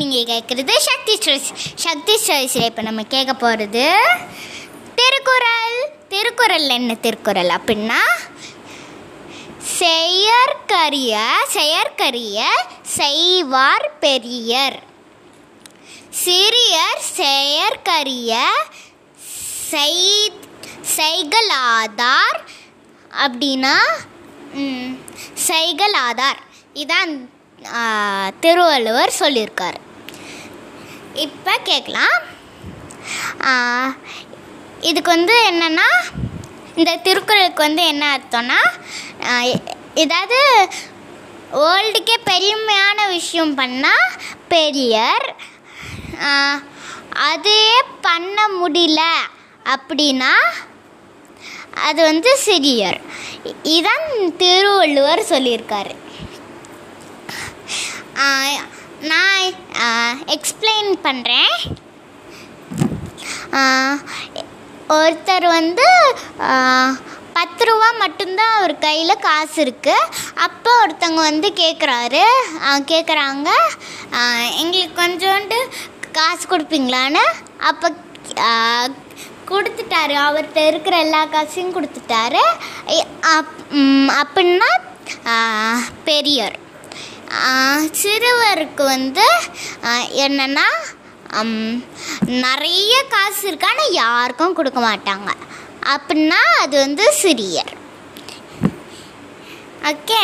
நீங்கள் கேட்குறது சக்தி ஸ்டோரிஸ் சக்தி ஸ்டோரிஸில் இப்போ நம்ம கேட்க போகிறது திருக்குறள். திருக்குறள் என்ன திருக்குறள் அப்படின்னா செயற்கரிய செயற்கரிய செய்வார் பெரியர். சிறியர் செயற்கரிய செய் செய்கலாதார் அப்படின்னா ம், செய்கலாதார் இதான் திருவள்ளுவர் சொல்லியிருக்கார். இப்போ கேட்கலாம். இதுக்கு வந்து என்னென்னா இந்த திருக்குறளுக்கு வந்து என்ன அர்த்தம்னா ஏதாவது வேர்ல்டுக்கே பெருமையான விஷயம் பண்ணால் பெரியர் அதே பண்ண முடியல அப்படின்னா அது வந்து சிறியர். இதான் திருவள்ளுவர் சொல்லியிருக்காரு. ஆ, நான் எக்ஸ்பிளைன் பண்ணுறேன் ஒருத்தர் வந்து பத்து ரூபா மட்டும்தான் அவர் கையில் காசு இருக்குது அப்போ ஒருத்தவங்க வந்து கேட்குறாரு கேட்குறாங்க எங்களுக்கு கொஞ்சோண்டு காசு கொடுப்பீங்களான்னு? அப்போ கொடுத்துட்டாரு. அவர்கிட்ட இருக்கிற எல்லா காசையும் கொடுத்துட்டாரு. அப்- அப்படின்னா பெரியர். சிறுவருக்கு வந்து என்னென்னா என்னன்னா நிறைய காசு இருக்கு ஆனால் யாருக்கும் கொடுக்க மாட்டாங்க. அப்படின்னா அது வந்து சிறியர். ஓகே